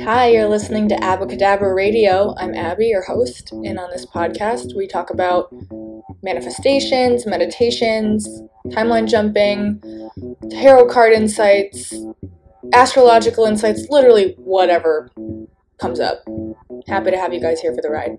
Hi, you're listening to Abbacahdabra Radio. I'm Abby, your host, and on this podcast, we talk about manifestations, meditations, timeline jumping, tarot card insights, astrological insights, literally whatever comes up. Happy to have you guys here for the ride.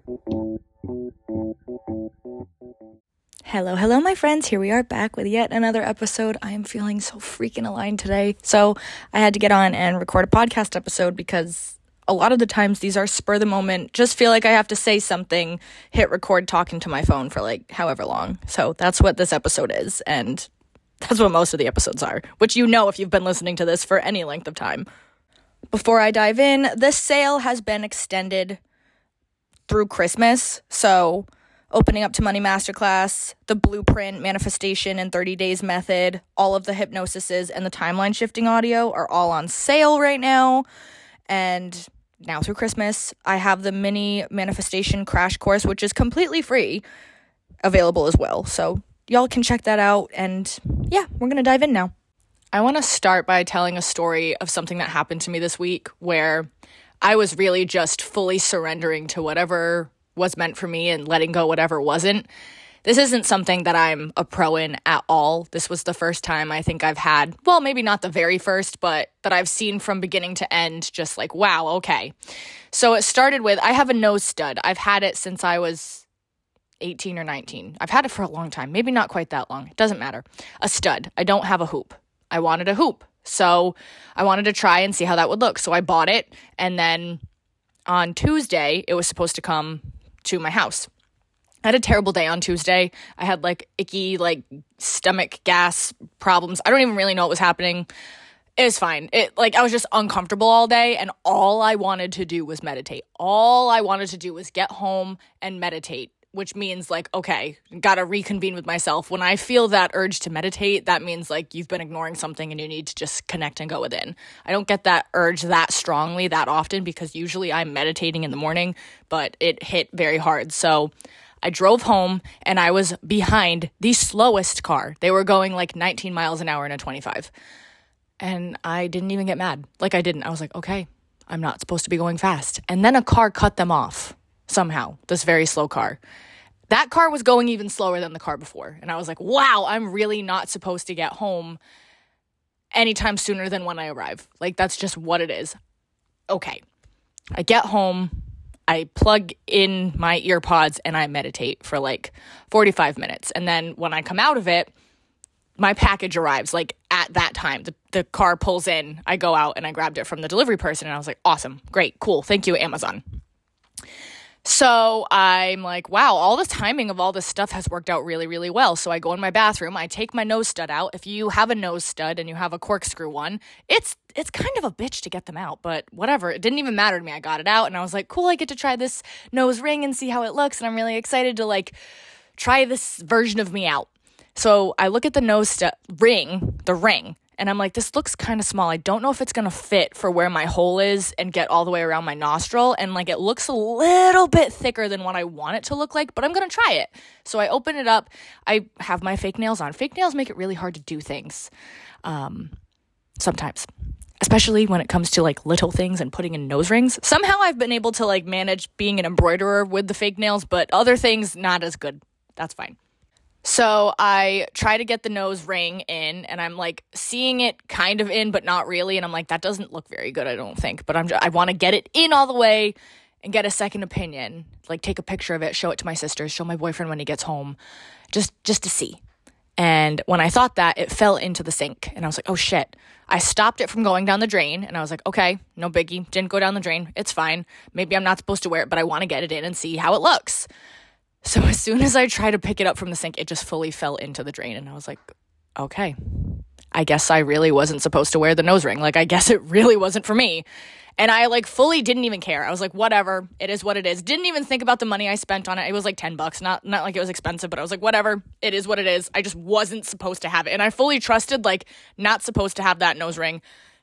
Hello, hello, my friends. Here we are back with yet another episode. I am feeling so freaking aligned today. So, I had to get on and record a podcast episode because a lot of the times these are spur the moment, just feel like I have to say something, hit record talking to my phone for like however long. So, that's what this episode is. And that's what most of the episodes are, which you know if you've been listening to this for any length of time. Before I dive in, the sale has been extended through Christmas. So, Opening Up to Money Masterclass, the Blueprint Manifestation and 30 Days Method, all of the hypnosises, and the timeline shifting audio are all on sale right now. And now through Christmas, I have the mini manifestation crash course, which is completely free, available as well. So y'all can check that out. And yeah, we're to dive in now. I want to start by telling a story of something that happened to me this week where I was really just fully surrendering to whatever was meant for me and letting go whatever wasn't. This isn't something that I'm a pro in at all. This was the first time I think I've had, well, maybe not the very first, but that I've seen from beginning to end, just like, wow, okay. So it started with I have a nose stud. I've had it since I was 18 or 19. I've had it for a long time, maybe not quite that long. It doesn't matter. A stud. I don't have a hoop. I wanted a hoop. So I wanted to try and see how that would look. So I bought it. And then on Tuesday, it was supposed to come to my house. I had a terrible day on Tuesday. I had like icky, like stomach gas problems. I don't even really know what was happening. It was fine. It like I was just uncomfortable all day, and all I wanted to do was meditate. All I wanted to do was get home and meditate, which means like, okay, gotta reconvene with myself. When I feel that urge to meditate, that means like you've been ignoring something and you need to just connect and go within. I don't get that urge that strongly that often because usually I'm meditating in the morning, but it hit very hard. So I drove home and I was behind the slowest car. They were going like 19 miles an hour in a 25. And I didn't even get mad. Like I didn't. I was like, okay, I'm not supposed to be going fast. And then a car cut them off somehow, this very slow car. That car was going even slower than the car before. And I was like, wow, I'm really not supposed to get home anytime sooner than when I arrive. Like, that's just what it is. Okay. I get home, I plug in my earpods, and I meditate for like 45 minutes. And then when I come out of it, my package arrives like at that time. The, the car pulls in, I go out and I grabbed it from the delivery person, and I was like, awesome, great, cool, thank you, Amazon. So I'm like, wow, all the timing of all this stuff has worked out really, really well. So I go in my bathroom, I take my nose stud out. If you have a nose stud and you have a corkscrew one, it's it's kind of a bitch to get them out, but whatever. It didn't even matter to me. I got it out and I was like, cool, I get to try this nose ring and see how it looks. And I'm really excited to like try this version of me out. So I look at the nose stud ring, the ring, and I'm like, this looks kind of small. I don't know if it's going to fit for where my hole is and get all the way around my nostril. And like, it looks a little bit thicker than what I want it to look like, but I'm going to try it. So I open it up. I have my fake nails on. Fake nails make it really hard to do things um, sometimes. Especially when it comes to like little things and putting in nose rings. Somehow I've been able to like manage being an embroiderer with the fake nails, but other things not as good. That's fine. So I try to get the nose ring in and I'm like seeing it kind of in but not really and I'm like that doesn't look very good I don't think. But I'm just, I want to get it in all the way and get a second opinion like take a picture of it show it to my sisters show my boyfriend when he gets home just just to see. And when I thought that it fell into the sink and I was like oh shit. I stopped it from going down the drain and I was like okay no biggie didn't go down the drain it's fine. Maybe I'm not supposed to wear it but I want to get it in and see how it looks so as soon as I tried to pick it up from the sink, it just fully fell into the drain. And I was like, okay, I guess I really wasn't supposed to wear the nose ring. Like, I guess it really wasn't for me. And I like fully didn't even care. I was like, whatever, it is what it is. Didn't even think about the money I spent on it. It was like 10 bucks. Not not like it was expensive, but I was like, whatever, it is what it is. I just wasn't supposed to have it. And I fully trusted like not supposed to have that nose ring,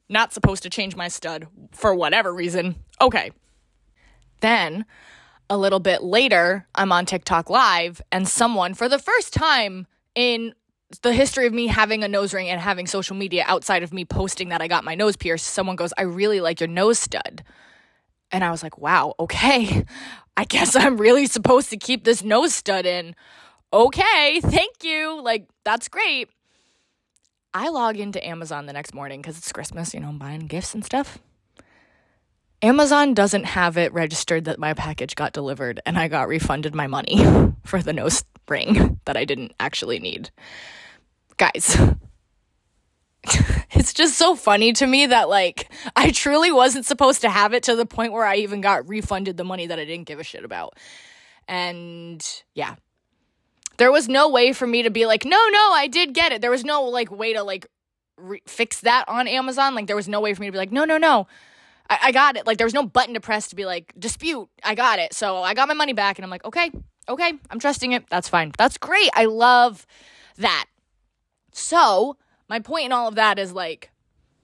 not supposed to change my stud for whatever reason. Okay. Then a little bit later, I'm on TikTok live, and someone, for the first time in the history of me having a nose ring and having social media outside of me posting that I got my nose pierced, someone goes, I really like your nose stud. And I was like, wow, okay. I guess I'm really supposed to keep this nose stud in. Okay, thank you. Like, that's great. I log into Amazon the next morning because it's Christmas, you know, I'm buying gifts and stuff. Amazon doesn't have it registered that my package got delivered and I got refunded my money for the nose ring that I didn't actually need. Guys, it's just so funny to me that like I truly wasn't supposed to have it to the point where I even got refunded the money that I didn't give a shit about. And yeah. There was no way for me to be like, "No, no, I did get it." There was no like way to like re- fix that on Amazon. Like there was no way for me to be like, "No, no, no. I, I got it." Like there was no button to press to be like, "Dispute. I got it." So I got my money back and I'm like, "Okay. Okay. I'm trusting it. That's fine. That's great. I love that." So, my point in all of that is like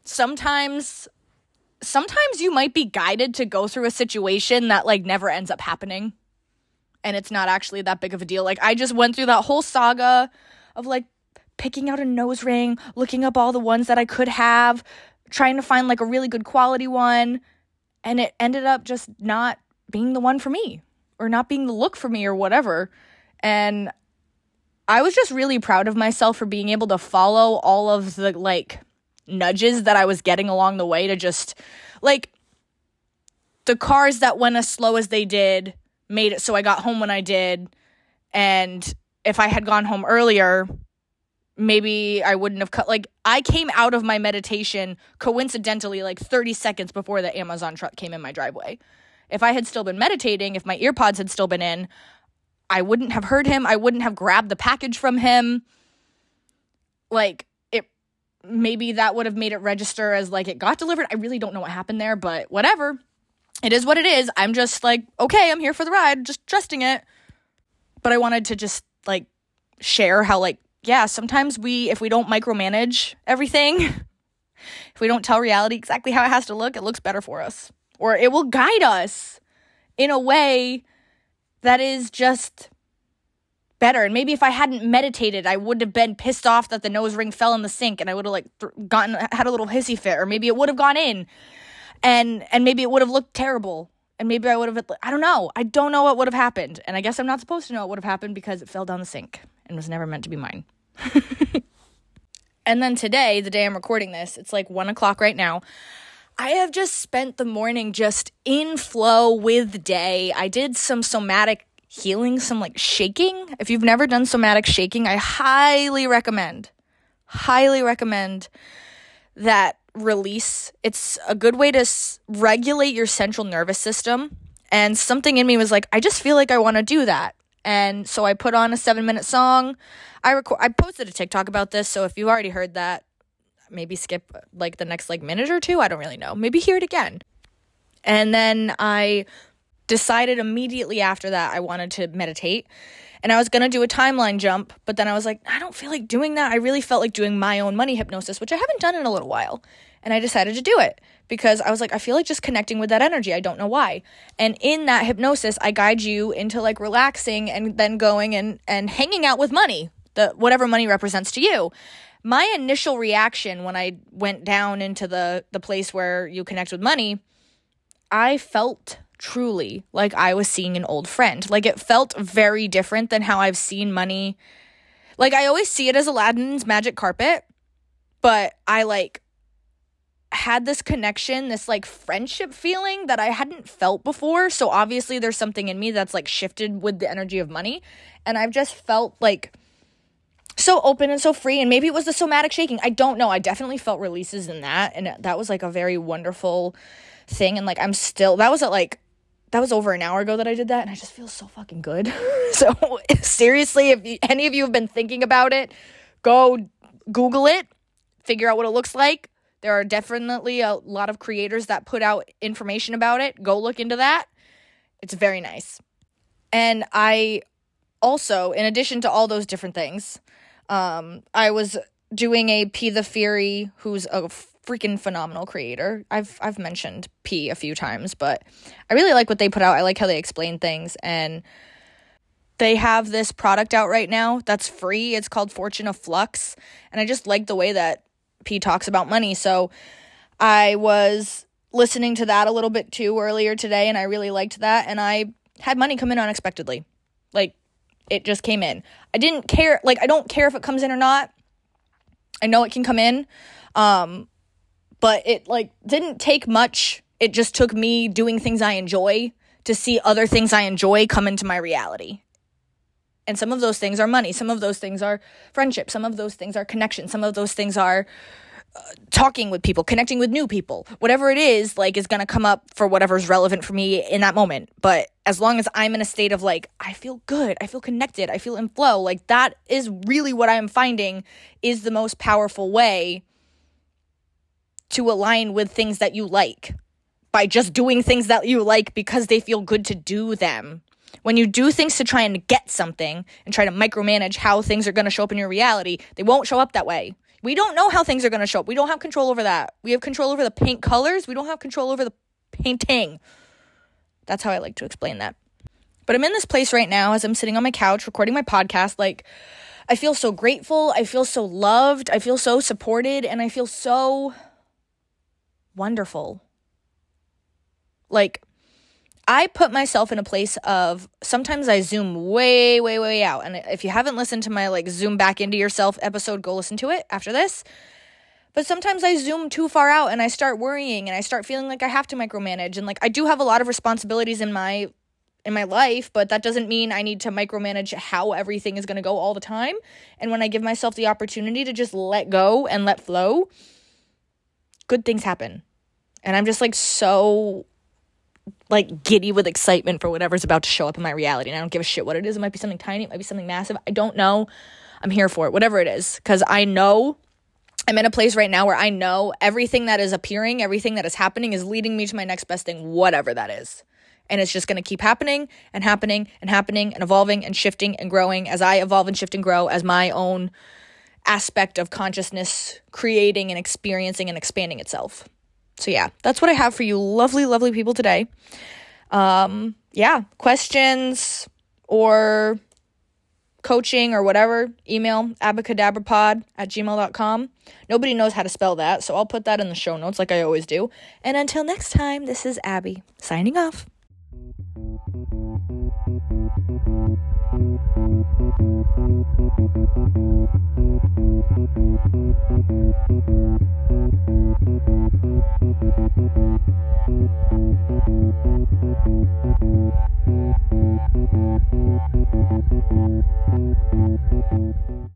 sometimes sometimes you might be guided to go through a situation that like never ends up happening and it's not actually that big of a deal like i just went through that whole saga of like picking out a nose ring looking up all the ones that i could have trying to find like a really good quality one and it ended up just not being the one for me or not being the look for me or whatever and I was just really proud of myself for being able to follow all of the like nudges that I was getting along the way to just like the cars that went as slow as they did made it so I got home when I did. And if I had gone home earlier, maybe I wouldn't have cut. Like, I came out of my meditation coincidentally like 30 seconds before the Amazon truck came in my driveway. If I had still been meditating, if my earpods had still been in, I wouldn't have heard him. I wouldn't have grabbed the package from him. Like it maybe that would have made it register as like it got delivered. I really don't know what happened there, but whatever. It is what it is. I'm just like, okay, I'm here for the ride, just trusting it. But I wanted to just like share how like yeah, sometimes we if we don't micromanage everything, if we don't tell reality exactly how it has to look, it looks better for us. Or it will guide us in a way that is just better. And maybe if I hadn't meditated, I would have been pissed off that the nose ring fell in the sink and I would have like th- gotten had a little hissy fit or maybe it would have gone in and and maybe it would have looked terrible. And maybe I would have I don't know. I don't know what would have happened. And I guess I'm not supposed to know what would have happened because it fell down the sink and was never meant to be mine. and then today, the day I'm recording this, it's like one o'clock right now. I have just spent the morning just in flow with day. I did some somatic healing, some like shaking. If you've never done somatic shaking, I highly recommend, highly recommend that release. It's a good way to s- regulate your central nervous system. And something in me was like, I just feel like I want to do that. And so I put on a seven minute song. I record. I posted a TikTok about this. So if you already heard that, maybe skip like the next like minute or two. I don't really know. Maybe hear it again. And then I decided immediately after that I wanted to meditate. And I was going to do a timeline jump, but then I was like, I don't feel like doing that. I really felt like doing my own money hypnosis, which I haven't done in a little while. And I decided to do it because I was like, I feel like just connecting with that energy. I don't know why. And in that hypnosis, I guide you into like relaxing and then going and, and hanging out with money, the whatever money represents to you my initial reaction when I went down into the the place where you connect with money, I felt truly like I was seeing an old friend. Like it felt very different than how I've seen money. Like I always see it as Aladdin's magic carpet, but I like had this connection, this like friendship feeling that I hadn't felt before. So obviously there's something in me that's like shifted with the energy of money, and I've just felt like so open and so free and maybe it was the somatic shaking i don't know i definitely felt releases in that and that was like a very wonderful thing and like i'm still that was at like that was over an hour ago that i did that and i just feel so fucking good. So seriously if you, any of you have been thinking about it go google it figure out what it looks like. There are definitely a lot of creators that put out information about it. Go look into that. It's very nice. And i also in addition to all those different things um, I was doing a P the Fury, who's a freaking phenomenal creator. I've I've mentioned P a few times, but I really like what they put out. I like how they explain things and they have this product out right now that's free. It's called Fortune of Flux, and I just like the way that P talks about money. So I was listening to that a little bit too earlier today, and I really liked that. And I had money come in unexpectedly. Like, it just came in. I didn't care, like, I don't care if it comes in or not. I know it can come in. Um, but it, like, didn't take much. It just took me doing things I enjoy to see other things I enjoy come into my reality. And some of those things are money. Some of those things are friendship. Some of those things are connection. Some of those things are uh, talking with people, connecting with new people. Whatever it is, like, is going to come up for whatever's relevant for me in that moment. But as long as I'm in a state of like, I feel good, I feel connected, I feel in flow, like, that is really what I'm finding is the most powerful way to align with things that you like by just doing things that you like because they feel good to do them when you do things to try and get something and try to micromanage how things are going to show up in your reality, they won't show up that way. We don't know how things are going to show up. We don't have control over that. We have control over the paint colors. We don't have control over the painting. That's how I like to explain that. But I'm in this place right now as I'm sitting on my couch recording my podcast. Like, I feel so grateful. I feel so loved. I feel so supported. And I feel so wonderful. Like, I put myself in a place of sometimes I zoom way, way, way out. And if you haven't listened to my like zoom back into yourself episode, go listen to it after this. But sometimes I zoom too far out and I start worrying and I start feeling like I have to micromanage. And like I do have a lot of responsibilities in my in my life, but that doesn't mean I need to micromanage how everything is going to go all the time. And when I give myself the opportunity to just let go and let flow, good things happen. And I'm just like so like giddy with excitement for whatever's about to show up in my reality. And I don't give a shit what it is. It might be something tiny, it might be something massive. I don't know. I'm here for it, whatever it is. Because I know I'm in a place right now where I know everything that is appearing, everything that is happening is leading me to my next best thing, whatever that is. And it's just going to keep happening and happening and happening and evolving and shifting and growing as I evolve and shift and grow as my own aspect of consciousness creating and experiencing and expanding itself so yeah, that's what I have for you, lovely, lovely people today. Um, yeah, questions or coaching or whatever, email abbacahdabrapod at gmail.com. Nobody knows how to spell that, so I'll put that in the show notes like I always do. And until next time, this is Abby signing off. Thank you.